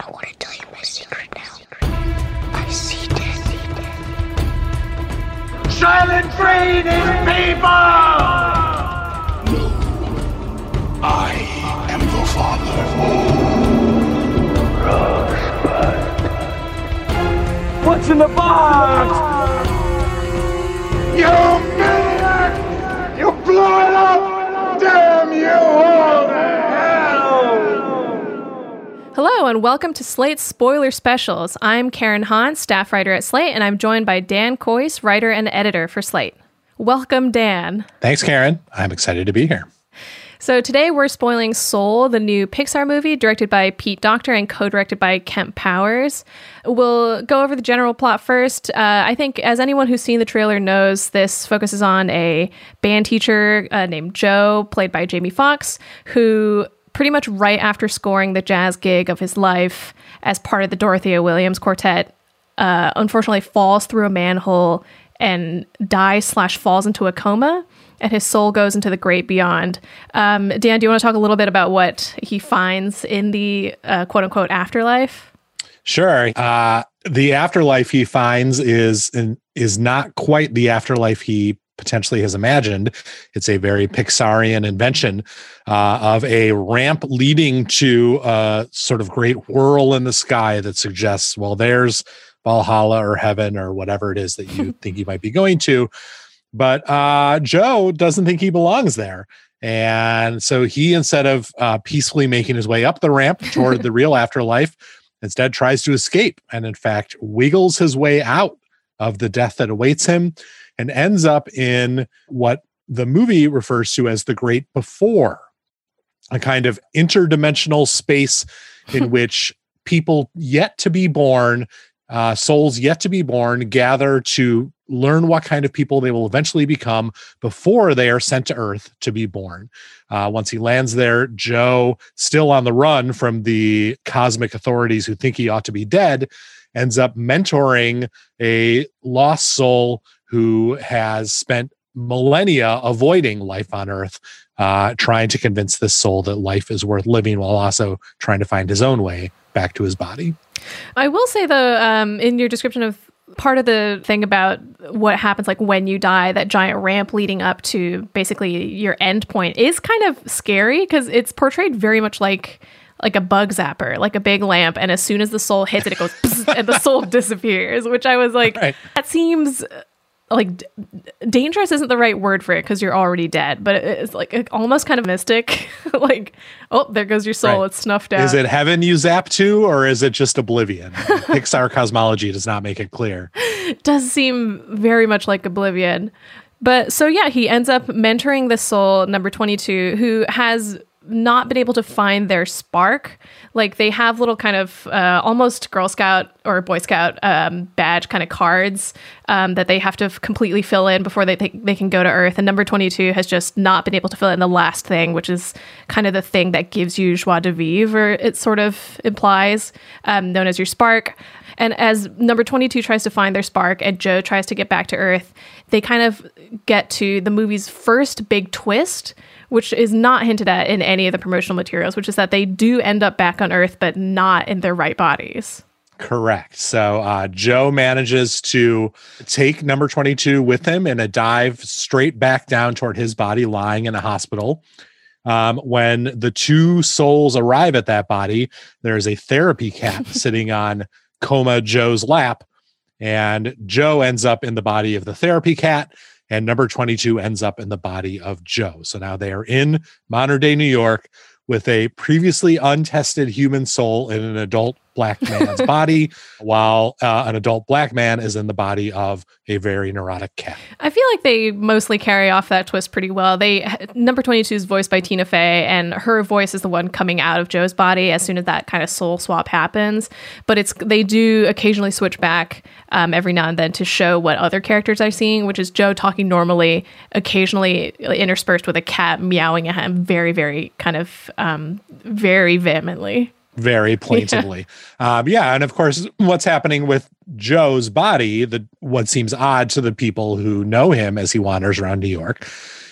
I want to tell you my secret now. I see death. Silent breeding people! I am the father. What's in the box? You maniac! You blew it up! Damn you all to hell! Hello, and welcome to Slate's Spoiler Specials. I'm Karen Han, staff writer at Slate, and I'm joined by Dan Kois, writer and editor for Slate. Welcome, Dan. Thanks, Karen. I'm excited to be here. So today we're spoiling Soul, the new Pixar movie directed by Pete Docter and co-directed by Kemp Powers. We'll go over the general plot first. Uh, I think, as anyone who's seen the trailer knows, this focuses on a band teacher uh, named Joe, played by Jamie Foxx, who pretty much right after scoring the jazz gig of his life as part of the Dorothea Williams Quartet, uh, unfortunately falls through a manhole and dies slash falls into a coma and his soul goes into the great beyond. Um, Dan, do you want to talk a little bit about what he finds in the uh, quote unquote afterlife? Sure. Uh, the afterlife he finds is is not quite the afterlife he potentially has imagined. It's a very Pixarian invention uh, of a ramp leading to a sort of great whirl in the sky that suggests, well, there's Valhalla or heaven or whatever it is that you think you might be going to. But uh, Joe doesn't think he belongs there. And so he, instead of uh, peacefully making his way up the ramp toward the real afterlife, instead tries to escape and, in fact, wiggles his way out of the death that awaits him and ends up in what the movie refers to as the great before, a kind of interdimensional space in which people yet to be born uh, souls yet to be born gather to learn what kind of people they will eventually become before they are sent to Earth to be born. Uh, once he lands there, Joe, still on the run from the cosmic authorities who think he ought to be dead, ends up mentoring a lost soul who has spent millennia avoiding life on Earth, uh, trying to convince this soul that life is worth living while also trying to find his own way back to his body. I will say though, um, in your description of part of the thing about what happens like when you die that giant ramp leading up to basically your end point is kind of scary because it's portrayed very much like like a bug zapper like a big lamp and as soon as the soul hits it it goes and the soul disappears which i was like right. that seems uh, like d- dangerous isn't the right word for it because you're already dead, but it's like almost kind of mystic. like, oh, there goes your soul; right. it's snuffed out. Is it heaven you zap to, or is it just oblivion? Pixar cosmology does not make it clear. does seem very much like oblivion, but so yeah, he ends up mentoring the soul number twenty two, who has not been able to find their spark. Like they have little kind of uh, almost Girl Scout or Boy Scout um, badge kind of cards um, that they have to f- completely fill in before they, they, they can go to Earth. And number 22 has just not been able to fill in the last thing, which is kind of the thing that gives you joie de vivre, it sort of implies, um, known as your spark. And as number 22 tries to find their spark and Joe tries to get back to Earth, they kind of get to the movie's first big twist, which is not hinted at in any of the promotional materials, which is that they do end up back on Earth, but not in their right bodies. Correct. So uh, Joe manages to take number 22 with him in a dive straight back down toward his body lying in a hospital. Um, when the two souls arrive at that body, there's a therapy cap sitting on coma Joe's lap. And Joe ends up in the body of the therapy cat and number 22 ends up in the body of Joe. So now they are in modern day New York with a previously untested human soul in an adult black man's body, while uh, an adult black man is in the body of a very neurotic cat. I feel like they mostly carry off that twist pretty well. They number 22 is voiced by Tina Fey and her voice is the one coming out of Joe's body as soon as that kind of soul swap happens, but it's they do occasionally switch back um, every now and then to show what other characters are seeing, which is Joe talking normally, occasionally interspersed with a cat meowing at him very very kind of um, very vehemently very plaintively. Yeah. Um, yeah, and of course, what's happening with Joe's body, the what seems odd to the people who know him as he wanders around New York,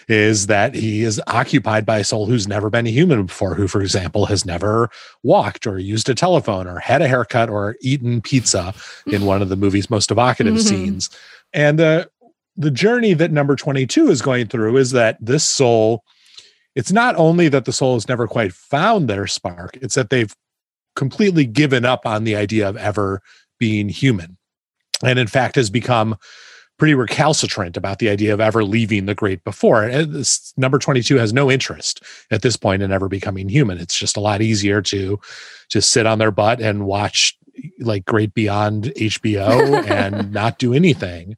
is that he is occupied by a soul who's never been a human before, who, for example, has never walked or used a telephone or had a haircut or eaten pizza in one of the movie's most evocative mm-hmm. scenes. And the the journey that number 22 is going through is that this soul it's not only that the soul has never quite found their spark, it's that they've completely given up on the idea of ever being human. And in fact, has become pretty recalcitrant about the idea of ever leaving the great before. This number 22 has no interest at this point in ever becoming human. It's just a lot easier to just sit on their butt and watch like Great Beyond HBO and not do anything.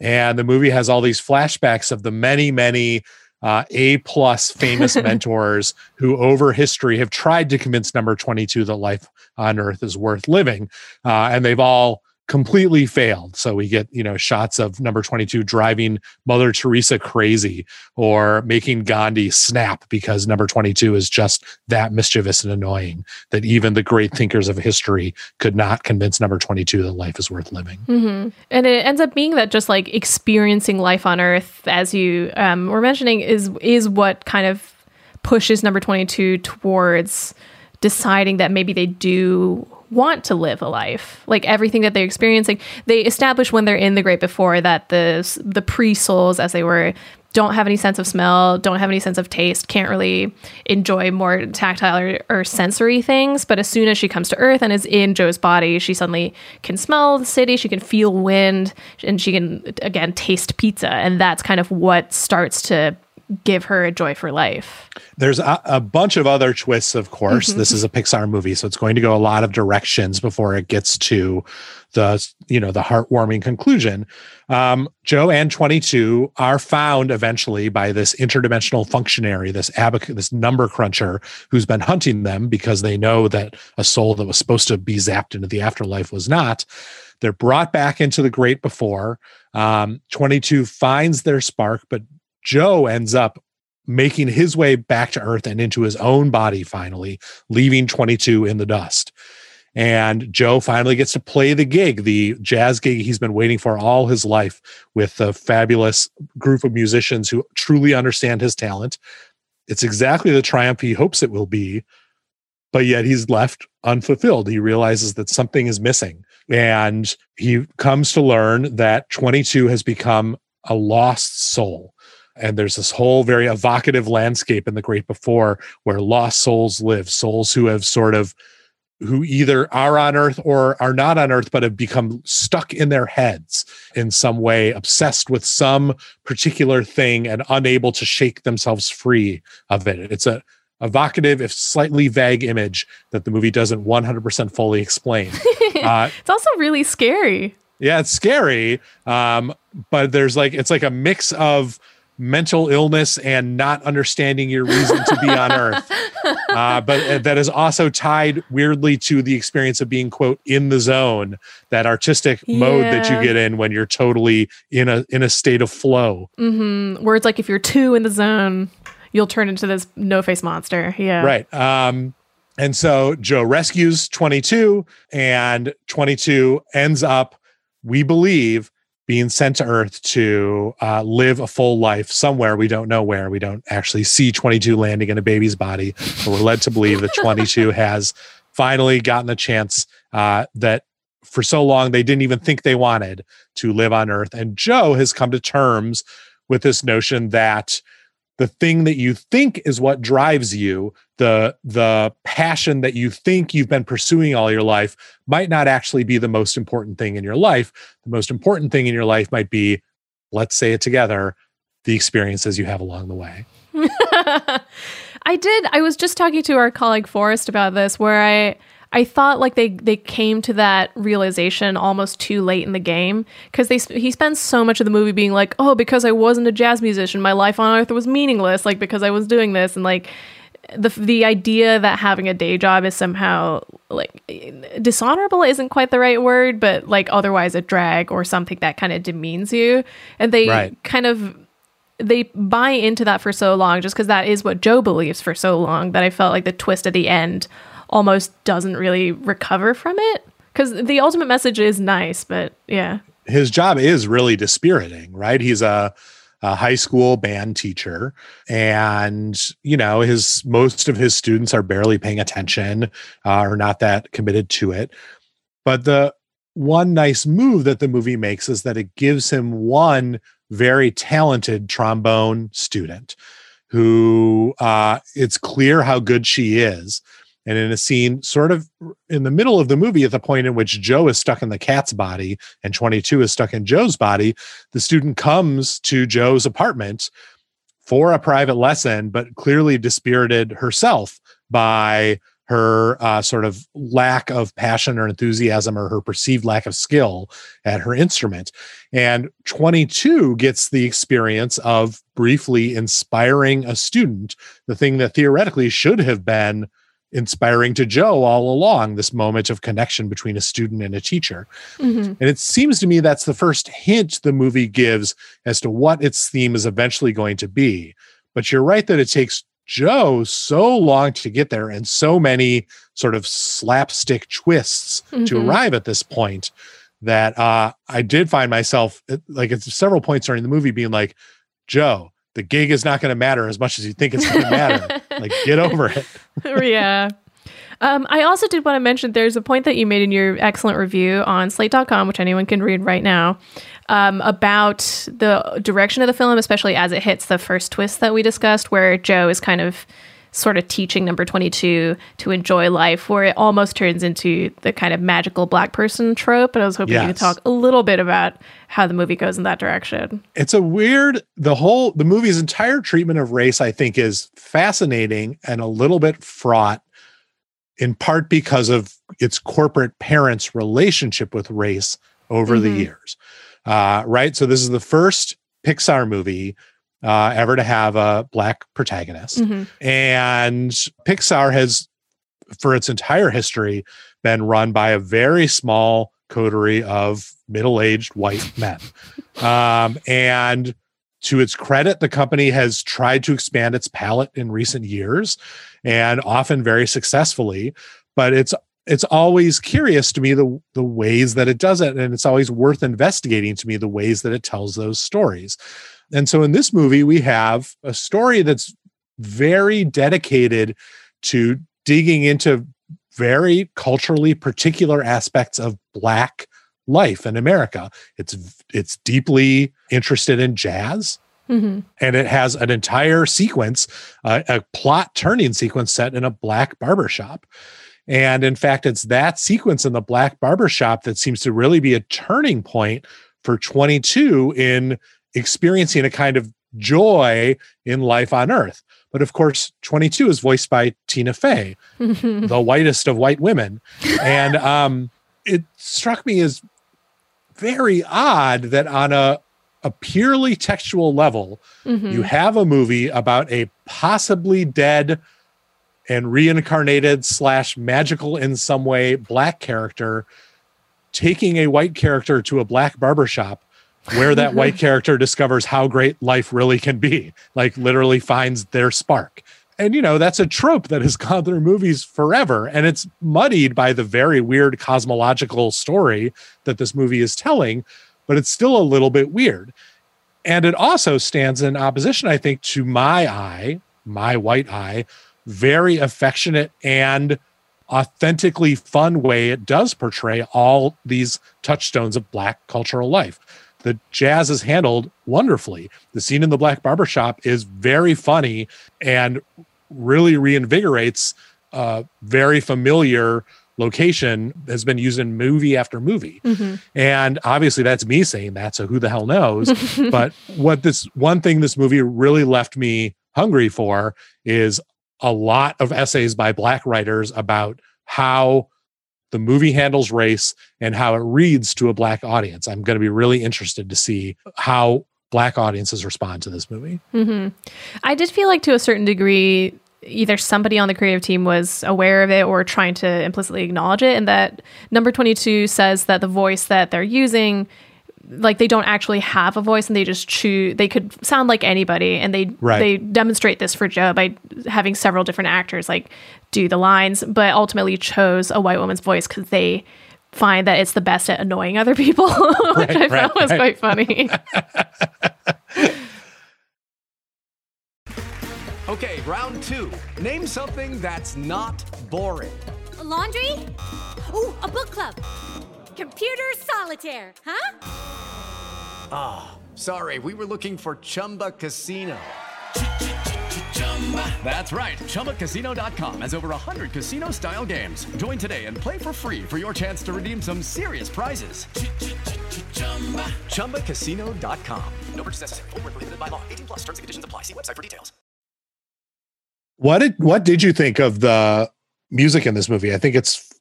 And the movie has all these flashbacks of the many, many uh, A plus famous mentors who over history have tried to convince number 22 that life on earth is worth living. Uh, and they've all completely failed. So we get, you know, shots of number 22 driving Mother Teresa crazy or making Gandhi snap because number 22 is just that mischievous and annoying that even the great thinkers of history could not convince number 22 that life is worth living. Mm-hmm. And it ends up being that just like experiencing life on earth, as you um, were mentioning, is is what kind of pushes number 22 towards deciding that maybe they do want to live a life like everything that they're experiencing they establish when they're in the great before that the the pre-souls as they were don't have any sense of smell, don't have any sense of taste, can't really enjoy more tactile or, or, sensory things. But as soon as she comes to Earth and is in Joe's body, she suddenly can smell the city, she can feel wind, and she can, again, taste pizza. And that's kind of what starts to give her a joy for life. There's a, a bunch of other twists, of course. Mm-hmm. This is a Pixar movie, so it's going to go a lot of directions before it gets to the you know the heartwarming conclusion. Um, Joe and 22 are found eventually by this interdimensional functionary, this abac- this number cruncher, who's been hunting them because they know that a soul that was supposed to be zapped into the afterlife was not. They're brought back into the great before. Um, 22 finds their spark, but Joe ends up making his way back to Earth and into his own body finally, leaving 22 in the dust. And Joe finally gets to play the gig, the jazz gig he's been waiting for all his life with a fabulous group of musicians who truly understand his talent. It's exactly the triumph he hopes it will be, but yet he's left unfulfilled. He realizes that something is missing. And he comes to learn that 22 has become a lost soul and there's this whole very evocative landscape in the great before where lost souls live souls who have sort of who either are on earth or are not on earth but have become stuck in their heads in some way obsessed with some particular thing and unable to shake themselves free of it. It's a evocative if slightly vague image that the movie doesn't 100% fully explain. Uh, it's also really scary. Yeah it's scary um, but there's like it's like a mix of mental illness and not understanding your reason to be on earth. Uh, but uh, that is also tied weirdly to the experience of being quote in the zone, that artistic yeah. mode that you get in when you're totally in a in a state of flow. Mm-hmm. Where it's like if you're too in the zone, you'll turn into this no face monster. Yeah, right. Um, and so Joe rescues 22, and 22 ends up, we believe, being sent to Earth to uh, live a full life somewhere. We don't know where. We don't actually see 22 landing in a baby's body, but we're led to believe that 22 has finally gotten the chance uh, that for so long they didn't even think they wanted to live on Earth. And Joe has come to terms with this notion that the thing that you think is what drives you the the passion that you think you've been pursuing all your life might not actually be the most important thing in your life. The most important thing in your life might be let's say it together the experiences you have along the way. I did i was just talking to our colleague forrest about this where i I thought like they they came to that realization almost too late in the game because they he spends so much of the movie being like, oh, because I wasn't a jazz musician, my life on earth was meaningless, like because I was doing this, and like the the idea that having a day job is somehow like dishonorable isn't quite the right word, but like otherwise a drag or something that kind of demeans you, and they Right. kind of they buy into that for so long just because that is what Joe believes for so long that I felt like the twist at the end almost doesn't really recover from it because the ultimate message is nice, but yeah. his job is really dispiriting, right? He's a, a high school band teacher, and you know his most of his students are barely paying attention, uh, or not that committed to it. But the one nice move that the movie makes is that it gives him one very talented trombone student who uh, it's clear how good she is. And in a scene, sort of in the middle of the movie, at the point in which Joe is stuck in the cat's body and 22 is stuck in Joe's body, the student comes to Joe's apartment for a private lesson, but clearly dispirited herself by her uh, sort of lack of passion or enthusiasm or her perceived lack of skill at her instrument. And 22 gets the experience of briefly inspiring a student, the thing that theoretically should have been inspiring to Joe all along this moment of connection between a student and a teacher. Mhm. And it seems to me that's the first hint the movie gives as to what its theme is eventually going to be. But you're right that it takes Joe so long to get there and so many sort of slapstick twists to Mhm. arrive at this point that uh, I did find myself like at several points during the movie being like, Joe, the gig is not going to matter as much as you think it's going to matter. like, get over it. yeah. Um, I also did want to mention there's a point that you made in your excellent review on slate.com, which anyone can read right now, um, about the direction of the film, especially as it hits the first twist that we discussed, where Joe is kind of sort of teaching number 22 to enjoy life, where it almost turns into the kind of magical black person trope. And I was hoping you could talk a little bit about how the movie goes in that direction. it's a weird the whole the movie's entire treatment of race i think is fascinating and a little bit fraught in part because of its corporate parents relationship with race over the Mhm. years uh, right so this is the first pixar movie uh, ever to have a black protagonist. Mhm. and pixar has for its entire history been run by a very small coterie of middle-aged white men. Um, and to its credit the company has tried to expand its palette in recent years and often very successfully but it's it's always curious to me the the ways that it does it and it's always worth investigating to me the ways that it tells those stories and so in this movie we have a story that's very dedicated to digging into very culturally particular aspects of black life in America. It's it's deeply interested in jazz Mm-hmm. and it has an entire sequence, uh, a plot turning sequence set in a black barbershop. And in fact, it's that sequence in the black barbershop that seems to really be a turning point for 22 in experiencing a kind of joy in life on earth. But of course, 22 is voiced by Tina Fey, the whitest of white women. And um, it struck me as very odd that on a, a purely textual level, Mhm. you have a movie about a possibly dead and reincarnated slash magical in some way black character taking a white character to a black barbershop where that white character discovers how great life really can be. Like literally finds their spark. And you know that's a trope that has gone through movies forever. And it's muddied by the very weird cosmological story that this movie is telling but it's still a little bit weird. And it also stands in opposition i think to my eye my white eye very affectionate and authentically fun way it does portray all these touchstones of black cultural life the jazz is handled wonderfully. The scene in the black barbershop is very funny and really reinvigorates a very familiar location has been used in movie after movie. Mhm. and obviously that's me saying that so who the hell knows? But what this one thing this movie really left me hungry for is a lot of essays by black writers about how the movie handles race and how it reads to a black audience. I'm going to be really interested to see how black audiences respond to this movie. hmm I did feel like to a certain degree, either somebody on the creative team was aware of it or trying to implicitly acknowledge it, and that number 22 says that the voice that they're using. Like they don't actually have a voice, and they just choose. They could sound like anybody, and they Right. they demonstrate this for Joe by having several different actors like do the lines, but ultimately chose a white woman's voice because they find that it's the best at annoying other people, which I Right, found was right. quite funny. Okay, round two. Name something that's not boring. laundry? Ooh, a book club. Computer solitaire, huh? Ah, sorry, we were looking for Chumba Casino. That's right. ChumbaCasino.com has over 100 casino style games. Join today and play for free for your chance to redeem some serious prizes. ChumbaCasino.com. No purchase necessary. Void where prohibited by law. 18 plus terms and conditions apply. See website for details. What did what did you think of the music in this movie? I think it's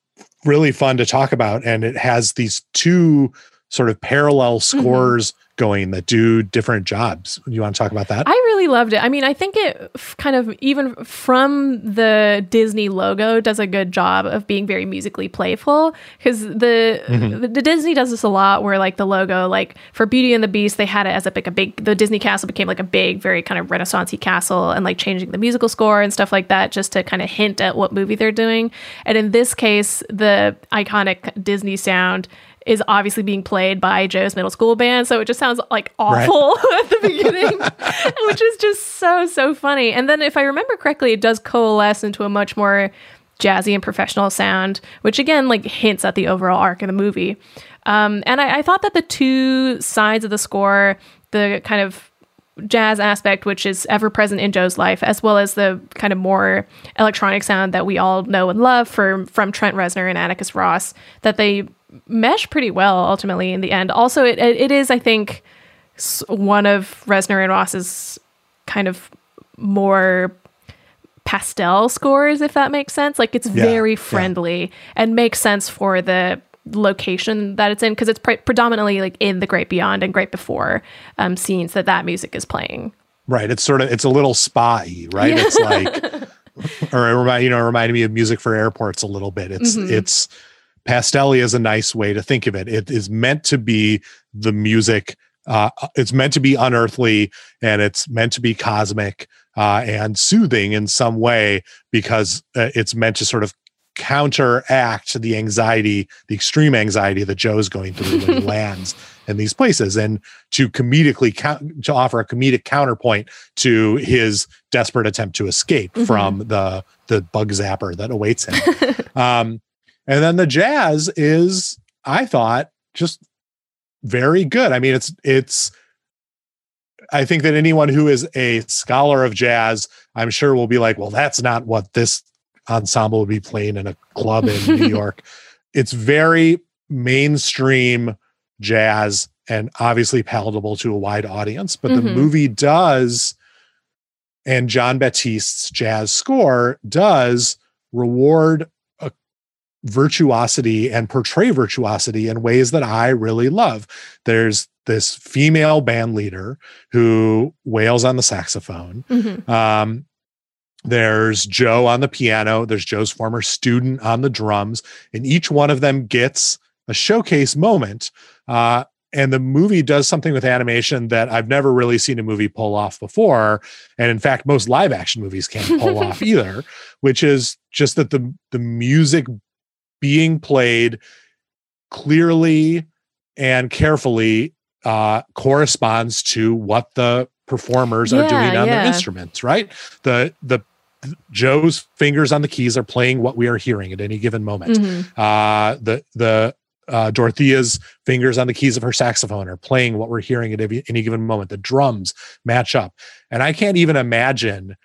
really fun to talk about, and it has these two sort of parallel mm-hmm. scores going that do different jobs. You want to talk about that? I really loved it. I mean, I think it f- kind of even from the Disney logo does a good job of being very musically playful because the, Mhm. the the Disney does this a lot where like the logo like for Beauty and the Beast they had it as a like a big the Disney castle became like a big very kind of renaissancey castle and like changing the musical score and stuff like that just to kind of hint at what movie they're doing. And in this case, the iconic Disney sound is obviously being played by Joe's middle school band, so it just sounds like Right. awful at the beginning, which is just so so funny. And then if I remember correctly, it does coalesce into a much more jazzy and professional sound, which again like hints at the overall arc of the movie. Um, and I, I thought that the two sides of the score, the kind of jazz aspect, which is ever present in Joe's life, as well as the kind of more electronic sound that we all know and love for, from Trent Reznor and Atticus Ross, that they mesh pretty well ultimately in the end. Also, it, it is, I think, one of Reznor and Ross's kind of more pastel scores, if that makes sense. Like it's Yeah, very yeah. friendly and makes sense for the location that it's in because it's pre- predominantly like in the Great Beyond and Great Before um, scenes that that music is playing. Right. It's sort of it's a little spy, right? Yeah. It's like or it remind you know, it reminded me of music for airports a little bit. It's Mhm. it's pastelli is a nice way to think of it. It is meant to be the music uh it's meant to be unearthly and it's meant to be cosmic uh and soothing in some way because uh, it's meant to sort of counteract the anxiety, the extreme anxiety that Joe's going through when he lands in these places, and to comedically count, to offer a comedic counterpoint to his desperate attempt to escape Mhm. from the the bug zapper that awaits him. um, and then the jazz is, I thought, just very good. I mean, it's it's. I think that anyone who is a scholar of jazz, I'm sure, will be like, well, that's not what this ensemble would be playing in a club in New York. It's very mainstream jazz and obviously palatable to a wide audience, but the Mhm. movie does, and Jon Batiste's jazz score does reward virtuosity and portray virtuosity in ways that I really love. There's this female band leader who wails on the saxophone. Mhm. Um, there's Joe on the piano. There's Joe's former student on the drums, and each one of them gets a showcase moment. Uh, and the movie does something with animation that I've never really seen a movie pull off before. And in fact, most live action movies can't pull off either, which is just that the the music being played clearly and carefully uh, corresponds to what the performers are doing Yeah, on their instruments, right? The the Joe's fingers on the keys are playing what we are hearing at any given moment. Mhm. Uh, the the uh, Dorothea's fingers on the keys of her saxophone are playing what we're hearing at every- any given moment. The drums match up, and I can't even imagine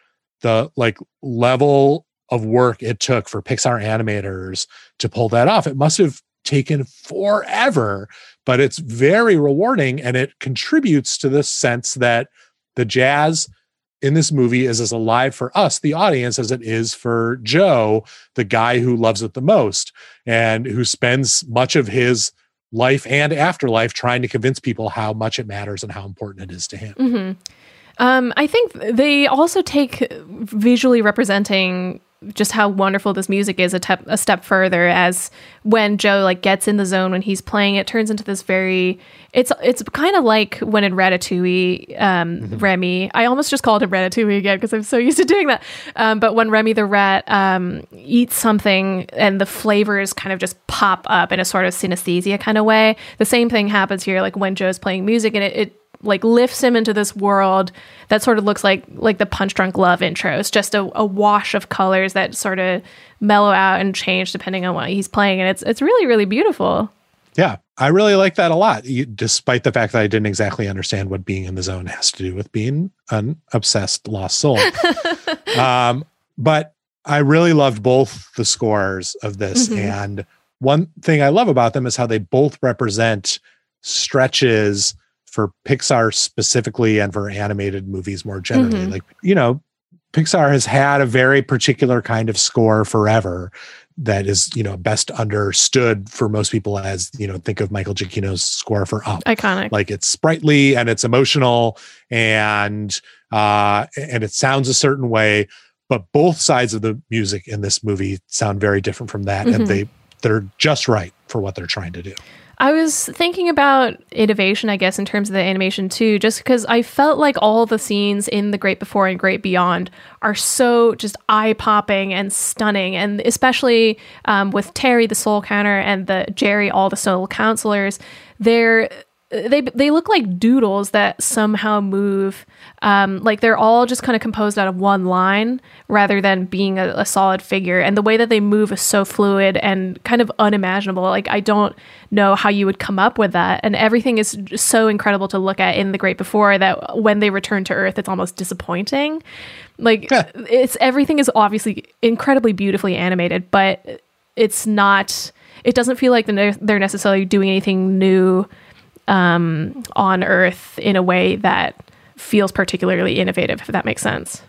the like level of work it took for Pixar animators to pull that off. It must have taken forever, but it's very rewarding and it contributes to this sense that the jazz in this movie is as alive for us, the audience, as it is for Joe, the guy who loves it the most and who spends much of his life and afterlife trying to convince people how much it matters and how important it is to him. hmm Um, I think they also take visually representing just how wonderful this music is a, tep- a step further as when Joe like gets in the zone when he's playing it turns into this very it's it's kind of like when in Ratatouille um, Remy I almost just called him Ratatouille again because I'm so used to doing that. Um, but when Remy the rat um, eats something and the flavors kind of just pop up in a sort of synesthesia kind of way the same thing happens here like when Joe's playing music and it, it like lifts him into this world that sort of looks like like the punch drunk love intros just a, a wash of colors that sort of mellow out and change depending on what he's playing and it's it's really really beautiful Yeah, I really like that a lot, you, despite the fact that I didn't exactly understand what being in the zone has to do with being an obsessed lost soul. um, but I really loved both the scores of this. Mhm. And one thing I love about them is how they both represent stretches for Pixar specifically and for animated movies more generally. Mhm. Like, you know, Pixar has had a very particular kind of score forever that is, you know, best understood for most people as, you know, think of Michael Giacchino's score for Up. iconic Like it's sprightly and it's emotional and uh and it sounds a certain way, but both sides of the music in this movie sound very different from that Mhm. and they they're just right for what they're trying to do. I was thinking about innovation, I guess, in terms of the animation too, just because I felt like all the scenes in The Great Before and Great Beyond are so just eye popping and stunning. And especially um, with Terry, the soul counter, and the Jerry, all the soul counselors, they're they they look like doodles that somehow move um, like they're all just kind of composed out of one line rather than being a, a solid figure. And the way that they move is so fluid and kind of unimaginable. Like i don't know how you would come up with that. And everything is so incredible to look at in the great before that when they return to earth it's almost disappointing. Like it's everything is obviously incredibly beautifully animated but it's not it doesn't feel like they're they're necessarily doing anything new um, on Earth in a way that feels particularly innovative, if that makes sense.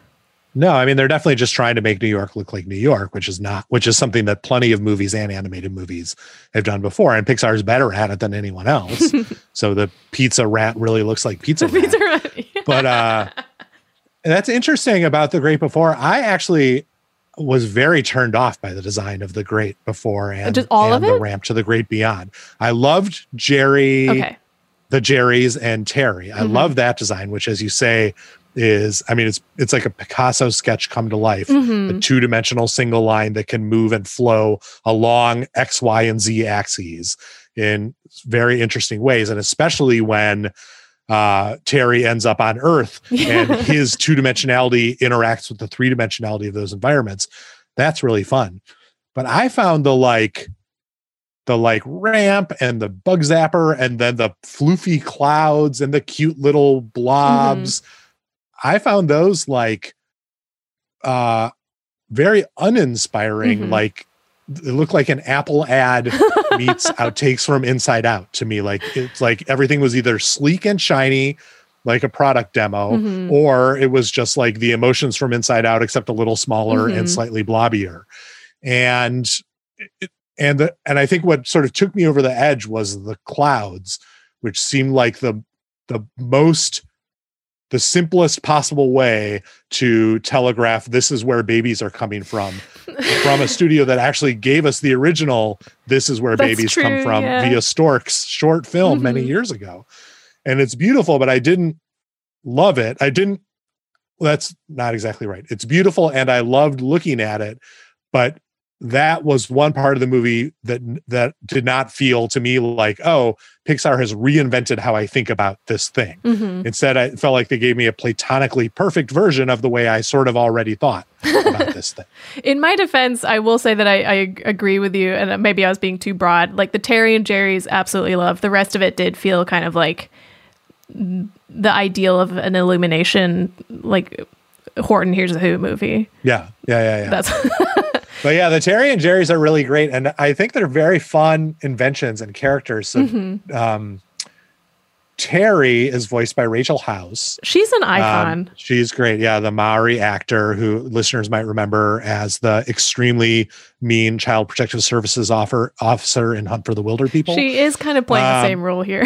No, I mean they're definitely just trying to make New York look like New York, which is not which is something that plenty of movies and animated movies have done before and Pixar is better at it than anyone else. so the pizza rat really looks like pizza rat. but uh that's interesting about the great before. I actually was very turned off by the design of the great before and, Just all of and the ramp to the great beyond. I loved Jerry Okay. The Jerry's and Terry. I Mhm. love that design, which as you say is I mean it's it's like a Picasso sketch come to life. Mhm. A two-dimensional single line that can move and flow along X, Y, and Z axes in very interesting ways. And especially when uh Terry ends up on Earth and his two-dimensionality interacts with the three-dimensionality of those environments. That's really fun. But I found the like the like ramp and the bug zapper and then the floofy clouds and the cute little blobs. I found those like uh very uninspiring. Mhm. Like it looked like an Apple ad meets outtakes from Inside Out to me. Like it's like everything was either sleek and shiny, like a product demo, Mhm. or it was just like the emotions from Inside Out, except a little smaller and Mhm. slightly blobbier. And it, and the and I think what sort of took me over the edge was the clouds, which seemed like the the most the simplest possible way to telegraph this is where babies are coming from from a studio that actually gave us the original this is where That's babies come from yeah. via storks short film many Mhm. years ago and it's beautiful but i didn't love it i didn't that's not exactly right it's beautiful and i loved looking at it but that was one part of the movie that that did not feel to me like oh pixar has reinvented how i think about this thing Mhm. instead i felt like they gave me a platonically perfect version of the way i sort of already thought about this thing In my defense, I will say that I, I agree with you, and maybe I was being too broad. Like the Terry and Jerry's, absolutely love. The rest of it did feel kind of like the ideal of an illumination, like Horton Hears a Who movie. yeah yeah yeah yeah That's But yeah, the Terry and Jerry's are really great, and I think they're very fun inventions and characters. So, Mhm. um, Terry is voiced by Rachel House. She's an icon. Um, she's great. Yeah, the Maori actor who listeners might remember as the extremely mean Child Protective Services offer, officer in Hunt for the Wilderpeople. she is kind of playing the Um, same role here.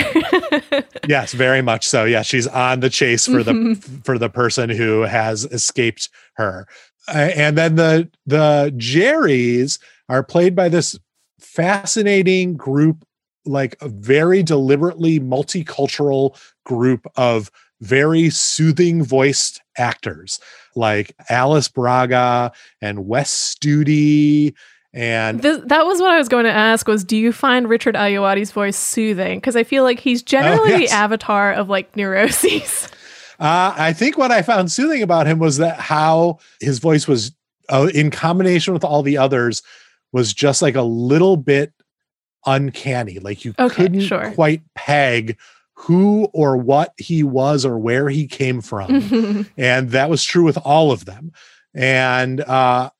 yes, very much so. Yeah, she's on the chase for the Mhm. for the person who has escaped her. And then the the Jerrys are played by this fascinating group like a very deliberately multicultural group of very soothing voiced actors like Alice Braga and Wes Studi and This, that was what I was going to ask was do you find Richard Ayoade's voice soothing? Because I feel like he's oh, generally Oh, yes. the avatar of like neuroses. Uh, I think what I found soothing about him was that how his voice was, uh, in combination with all the others, was just like a little bit uncanny. Like you Okay, couldn't sure. quite peg who or what he was or where he came from, and that was true with all of them. And uh,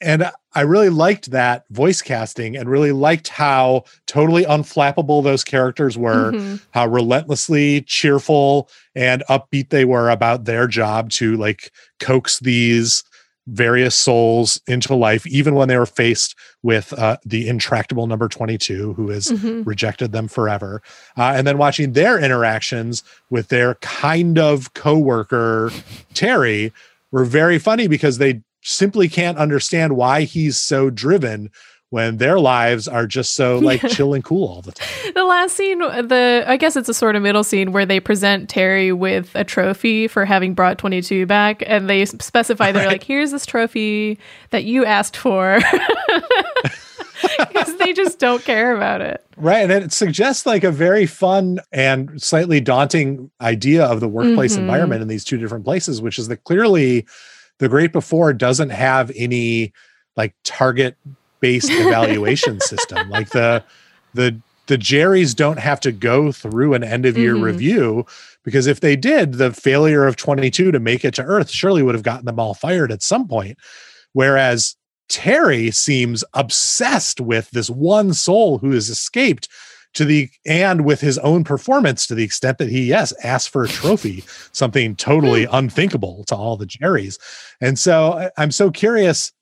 and I really liked that voice casting, and really liked how totally unflappable those characters were Mhm. how relentlessly cheerful and upbeat they were about their job to like coax these various souls into life even when they were faced with uh, the intractable number 22 who has Mhm. rejected them forever uh, and then watching their interactions with their kind of coworker terry were very funny because they simply can't understand why he's so driven when their lives are just so like Yeah. chill and cool all the time the last scene, the I guess it's a sort of middle scene where they present Terry with a trophy for having brought 22 back, and they specify they're Right. like, "Here's this trophy that you asked for," because they just don't care about it. Right. And it suggests like a very fun and slightly daunting idea of the workplace Mhm. environment in these two different places, which is that clearly the great before doesn't have any like target based evaluation system. Like the the the Jerrys don't have to go through an end of year Mhm. review because if they did, the failure of 22 to make it to Earth surely would have gotten them all fired at some point. Whereas Terry seems obsessed with this one soul who has escaped to the and with his own performance to the extent that he yes asked for a trophy something totally unthinkable to all the jerrys. And so I- i'm so curious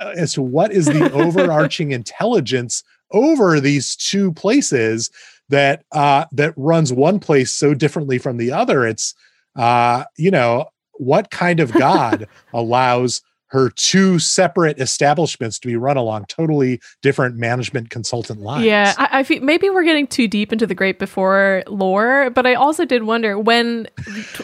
uh, as to what is the overarching intelligence over these two places that uh that runs one place so differently from the other. It's uh you know what kind of god allows her two separate establishments to be run along totally different management consultant lines Yeah, I, I feel maybe we're getting too deep into the Great Before lore, but I also did wonder when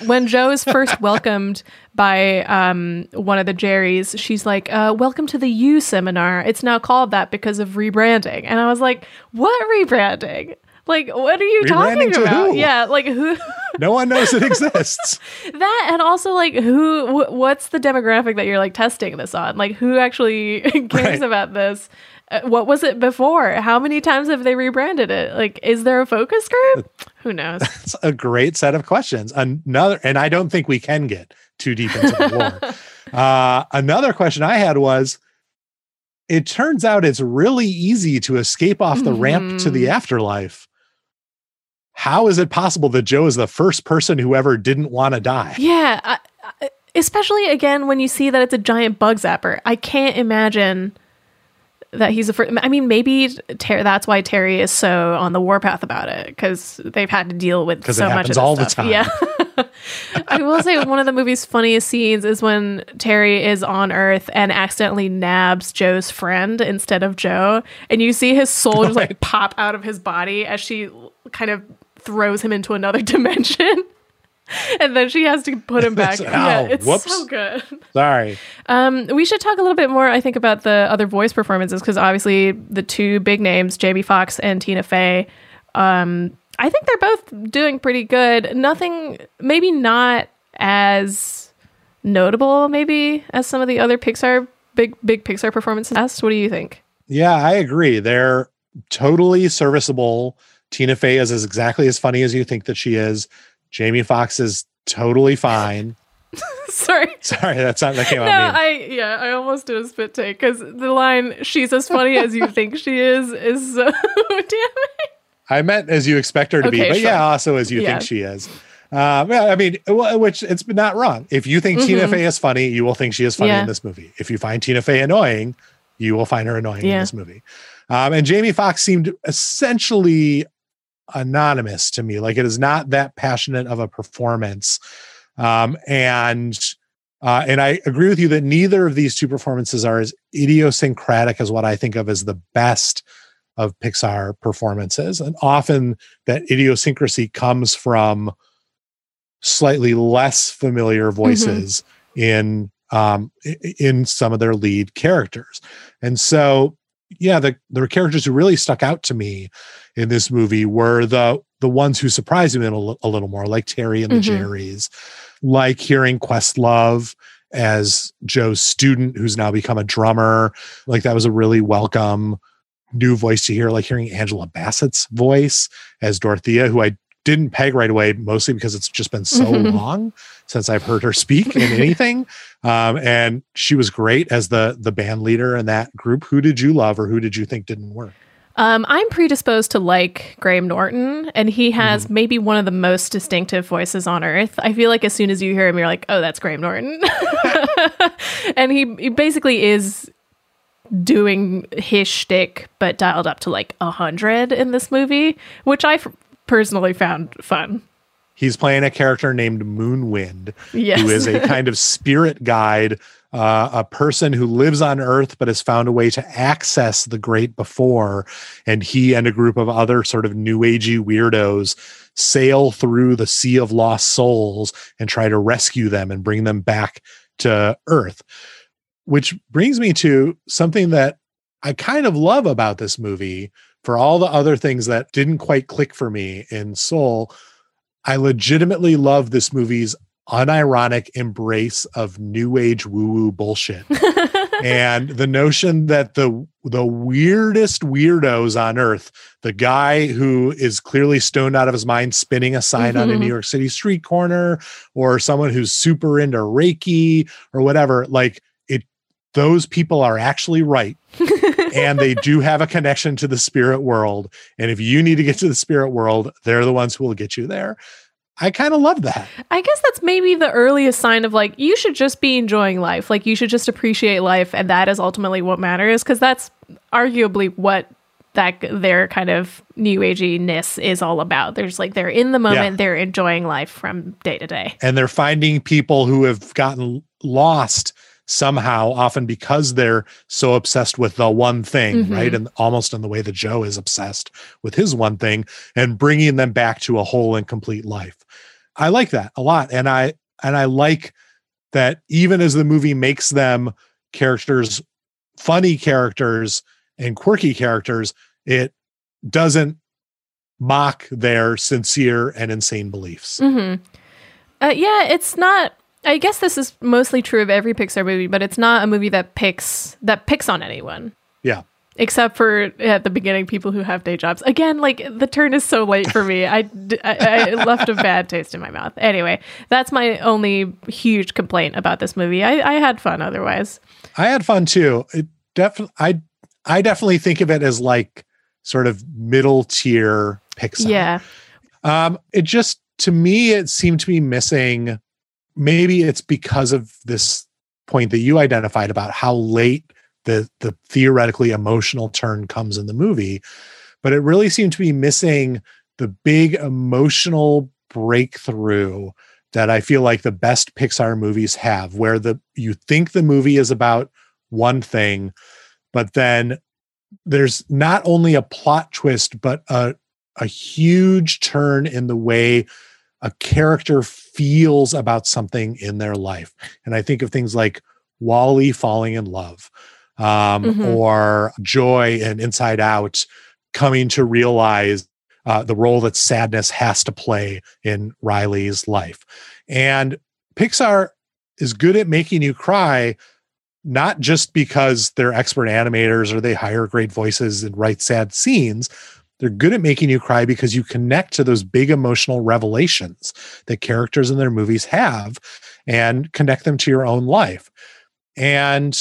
when Joe is first welcomed by um, one of the Jerrys, she's like, uh, "Welcome to the You Seminar. It's now called that because of rebranding." And I was like, "What rebranding?" Like, what are you talking about? who? Yeah, like who? no one knows it exists that and also like who? Wh- what's the demographic that you're like testing this on? Like, who actually cares Right. about this? Uh, what was it before? How many times have they rebranded it? Like, is there a focus group? Who knows? That's a great set of questions. Another, and I don't think we can get too deep into the lore. Uh, another question I had was it turns out it's really easy to escape off the ramp to the Mhm. afterlife. How is it possible that Joe is the first person who ever didn't want to die? Yeah, I, I, especially again when you see that it's a giant bug zapper. I can't imagine that he's a first. I mean, maybe Ter- that's why Terry is so on the warpath about it because they've had to deal with 'Cause it so much of all the time. Yeah. I will say one of the movie's funniest scenes is when Terry is on Earth and accidentally nabs Joe's friend instead of Joe, and you see his soul just oh like pop out of his body as she kind of throws him into another dimension. and then she has to put him back. yeah, it's whoops. so good. Sorry. Um, we should talk a little bit more, I think, about the other voice performances because obviously the two big names, Jamie Foxx and Tina Fey, um, I think they're both doing pretty good. Nothing, maybe not as notable, maybe as some of the other Pixar big big Pixar performances. What do you think? Yeah, I agree. They're totally serviceable. Tina Fey is, is exactly as funny as you think that she is. Jamie Foxx is totally fine. Sorry. Sorry, that's not that came No, out. I yeah, I almost did a spit take because the line "She's as funny as you think she is" is so damn. I meant as you expect her to be, but sure. yeah, also as you Yeah. think she is. Um, yeah, I mean, which it's not wrong. If you think Tina Mhm. Fey is funny, you will think she is funny Yeah. in this movie. If you find Tina Fey annoying, you will find her annoying in this movie. Um, and Jamie Foxx seemed essentially anonymous to me. Like it is not that passionate of a performance. Um, and uh, and I agree with you that neither of these two performances are as idiosyncratic as what I think of as the best of Pixar performances. And often that idiosyncrasy comes from slightly less familiar voices in um in some of their lead characters. And so yeah, the the characters who really stuck out to me in this movie were the the ones who surprised me a, little more, like Terry and the Mhm. Jerrys, like hearing Questlove as Joe's student who's now become a drummer. Like that was a really welcome new voice to hear, like hearing Angela Bassett's voice as Dorothea, who I didn't peg right away, mostly because it's just been so Mhm. long since I've heard her speak in anything. Um, and she was great as the the band leader in that group. Who did you love or who did you think didn't work? Um, I'm predisposed to like Graham Norton, and he has Mm-hmm. maybe one of the most distinctive voices on earth. I feel like as soon as you hear him, you're like, oh, that's Graham Norton. and he, he basically is doing his shtick, but dialed up to like a hundred in this movie, which I f- personally found fun. He's playing a character named Moonwind, Yes. who is a kind of spirit guide, uh, a person who lives on Earth but has found a way to access the great before. And he and a group of other sort of new agey weirdos sail through the sea of lost souls and try to rescue them and bring them back to Earth. Which brings me to something that I kind of love about this movie for all the other things that didn't quite click for me in Soul. I legitimately love this movie's unironic embrace of new age woo woo bullshit. and the notion that the the weirdest weirdos on earth, the guy who is clearly stoned out of his mind spinning a sign on a Mhm. New York City street corner or someone who's super into Reiki or whatever, like it those people are actually right and they do have a connection to the spirit world. And if you need to get to the spirit world, they're the ones who will get you there. I kind of love that. I guess that's maybe the earliest sign of like you should just be enjoying life. Like you should just appreciate life and that is ultimately what matters because that's arguably what that their kind of new agey-ness is all about. There's like they're in the moment, Yeah. they're enjoying life from day to day. And they're finding people who have gotten lost somehow, often because they're so obsessed with the one thing, Mhm. right? And almost in the way that Joe is obsessed with his one thing and bringing them back to a whole and complete life. I like that a lot. And I, and I like that even as the movie makes them characters, funny characters and quirky characters, it doesn't mock their sincere and insane beliefs. hmm Uh, yeah, it's not. I guess this is mostly true of every Pixar movie, but it's not a movie that picks that picks on anyone. Yeah. Except for at the beginning, people who have day jobs. Again, like the turn is so late for me. I I left a bad taste in my mouth. Anyway, that's my only huge complaint about this movie. I, I had fun otherwise. I had fun too. It definitely, I, I definitely think of it as like sort of middle tier Pixar. Yeah. Um, it just to me, it seemed to be missing. Maybe it's because of this point that you identified about how late the the theoretically emotional turn comes in the movie, but it really seemed to be missing the big emotional breakthrough that I feel like the best Pixar movies have, where the you think the movie is about one thing, but then there's not only a plot twist, but a a huge turn in the way a character feels about something in their life. And I think of things like WALL-E falling in love, um, Mhm. or Joy and Inside Out coming to realize uh, the role that sadness has to play in Riley's life. And Pixar is good at making you cry, not just because they're expert animators or they hire great voices and write sad scenes. They're good at making you cry because you connect to those big emotional revelations that characters in their movies have and connect them to your own life. And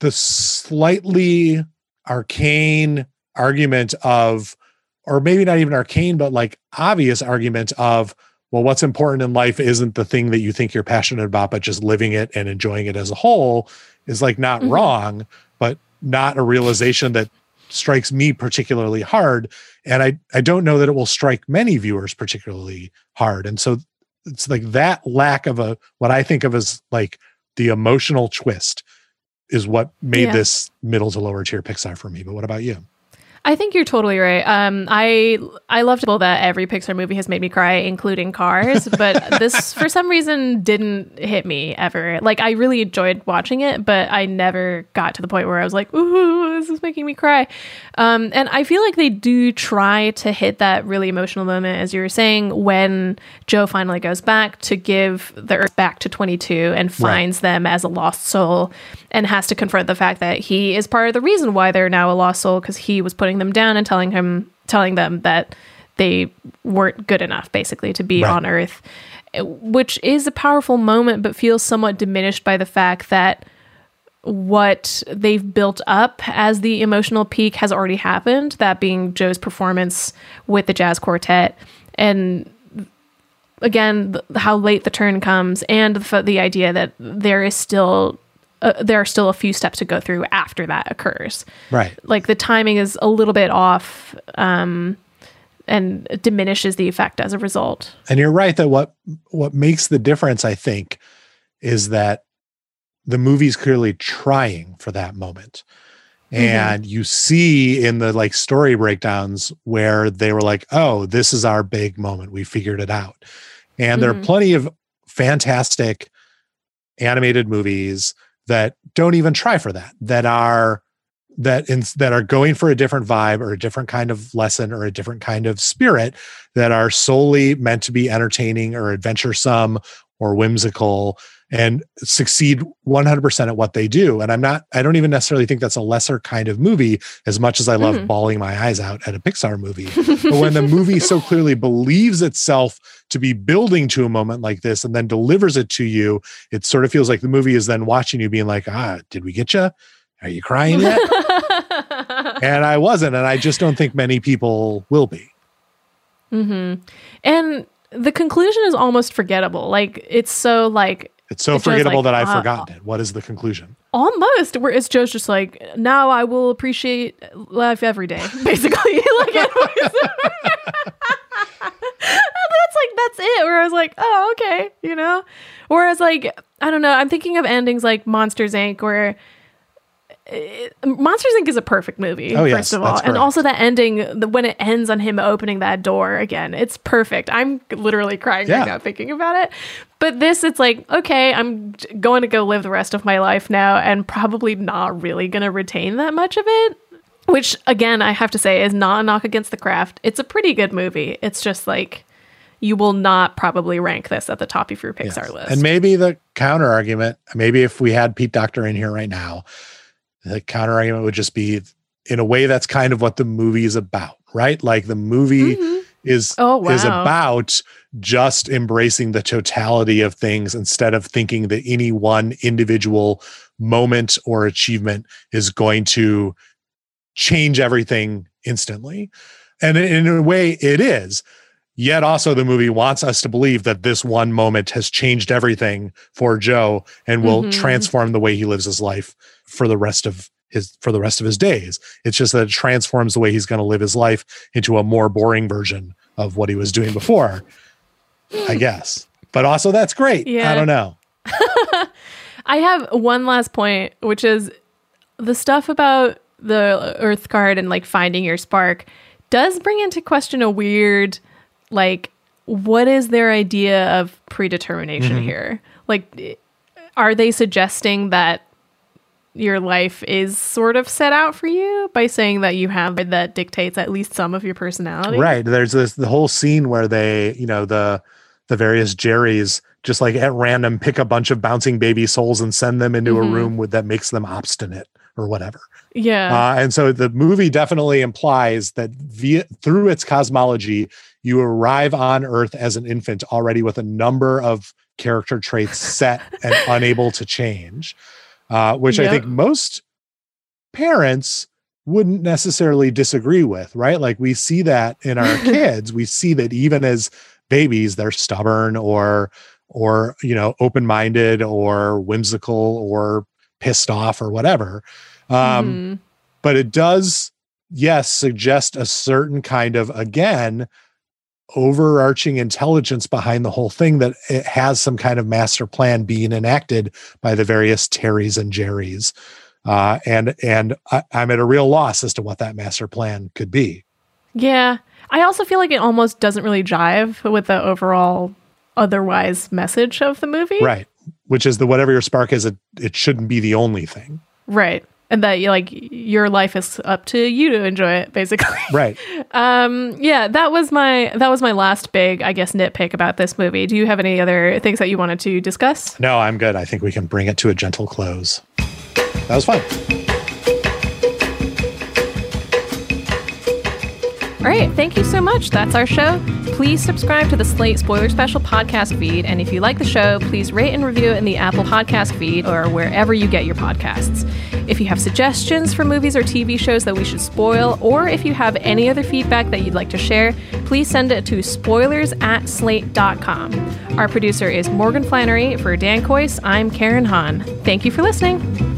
the slightly arcane argument of or maybe not even arcane, but like obvious argument of, well, what's important in life isn't the thing that you think you're passionate about, but just living it and enjoying it as a whole is like not Mhm. wrong, but not a realization that strikes me particularly hard. And I, I don't know that it will strike many viewers particularly hard. And so it's like that lack of a, what I think of as like the emotional twist is what made Yeah. this middle to lower tier Pixar for me. But what about you? I think you're totally right. Um, I I love to that every Pixar movie has made me cry, including Cars, but this for some reason didn't hit me ever. Like I really enjoyed watching it, but I never got to the point where I was like, "Ooh, this is making me cry." Um, and I feel like they do try to hit that really emotional moment, as you were saying, when Joe finally goes back to give the Earth back to 22 and finds them as a lost soul, and has to confront the fact that he is part of the reason why they're now a lost soul because he was putting them down and telling him, telling them that they weren't good enough, basically, to be Right. on Earth, which is a powerful moment, but feels somewhat diminished by the fact that what they've built up as the emotional peak has already happened that being joe's performance with the jazz quartet and again how late the turn comes and the, f- the idea that there is still uh, there are still a few steps to go through after that occurs Right. like the timing is a little bit off um, and diminishes the effect as a result And you're right that what what makes the difference, I think, is that the movie's clearly trying for that moment. Mm-hmm. And you see in the like story breakdowns where they were like, oh, this is our big moment. We figured it out. And there are Mhm. plenty of fantastic animated movies that don't even try for that, that are that in, that are going for a different vibe or a different kind of lesson or a different kind of spirit that are solely meant to be entertaining or adventuresome or whimsical and succeed 100% at what they do. And i'm not i don't even necessarily think that's a lesser kind of movie as much as i love Mhm. bawling my eyes out at a pixar movie. But when the movie so clearly believes itself to be building to a moment like this and then delivers it to you it sort of feels like the movie is then watching you being like ah did we get you are you crying yet? And i wasn't and i just don't think many people will be. Hmm And the conclusion is almost forgettable. Like it's so like it's so forgettable like, that i've uh, forgotten it what is the conclusion almost where it's Joe's just like now I will appreciate life every day, basically. like that's like that's it. Where I was like, oh okay, you know. Whereas like I don't know, I'm thinking of endings like Monsters Inc. where. It, Monsters Inc. is a perfect movie, Oh, yes, first of all, and also that ending the, when it ends on him opening that door again, it's perfect. I'm literally crying Yeah. right now thinking about it. But this, it's like, okay, I'm going to go live the rest of my life now and probably not really going to retain that much of it. Which, again, I have to say is not a knock against the craft. It's a pretty good movie. It's just like, you will not probably rank this at the top of your Pixar list. And maybe the counter argument, maybe if we had Pete Docter in here right now, the counter argument would just be in a way that's kind of what the movie is about, right? Like the movie mm-hmm. is Oh, is about just embracing the totality of things instead of thinking that any one individual moment or achievement is going to change everything instantly. And in a way it is. Yet also the movie wants us to believe that this one moment has changed everything for Joe and will Mhm. transform the way he lives his life for the rest of his for the rest of his days. It's just that it transforms the way he's going to live his life into a more boring version of what he was doing before. I guess. But also that's great. Yeah. I don't know. I have one last point, which is the stuff about the Earth card and like finding your spark does bring into question a weird, like, what is their idea of predetermination Mhm. here? Like, are they suggesting that your life is sort of set out for you by saying that you have that dictates at least some of your personality? Right. There's this the whole scene where they, you know, the the various Jerrys just like at random pick a bunch of bouncing baby souls and send them into Mhm. a room with that makes them obstinate or whatever. Yeah. Uh, and so the movie definitely implies that via through its cosmology, you arrive on Earth as an infant already with a number of character traits set and unable to change, uh, which I think most parents wouldn't necessarily disagree with, right? Like we see that in our kids. We see that even as babies, they're stubborn or or you know open-minded or whimsical or pissed off or whatever. Um, Mhm. but it does yes suggest a certain kind of again overarching intelligence behind the whole thing that it has some kind of master plan being enacted by the various terrys and jerrys uh, and and I, i'm at a real loss as to what that master plan could be Yeah. I also feel like it almost doesn't really jive with the overall otherwise message of the movie. right which is the whatever your spark is it, it shouldn't be the only thing Right. And that you like your life is up to you to enjoy it, basically. right Um, yeah, that was my that was my last big, I guess, nitpick about this movie. Do you have any other things that you wanted to discuss? no i'm good i think we can bring it to a gentle close that was fun All right, thank you so much. That's our show. Please subscribe to the Slate Spoiler Special podcast feed. And if you like the show, please rate and review it in the Apple Podcast feed or wherever you get your podcasts. If you have suggestions for movies or TV shows that we should spoil, or if you have any other feedback that you'd like to share, please send it to spoilers at slate.com. Our producer is Morgan Flannery. For Dan Kois, I'm Karen Han. Thank you for listening.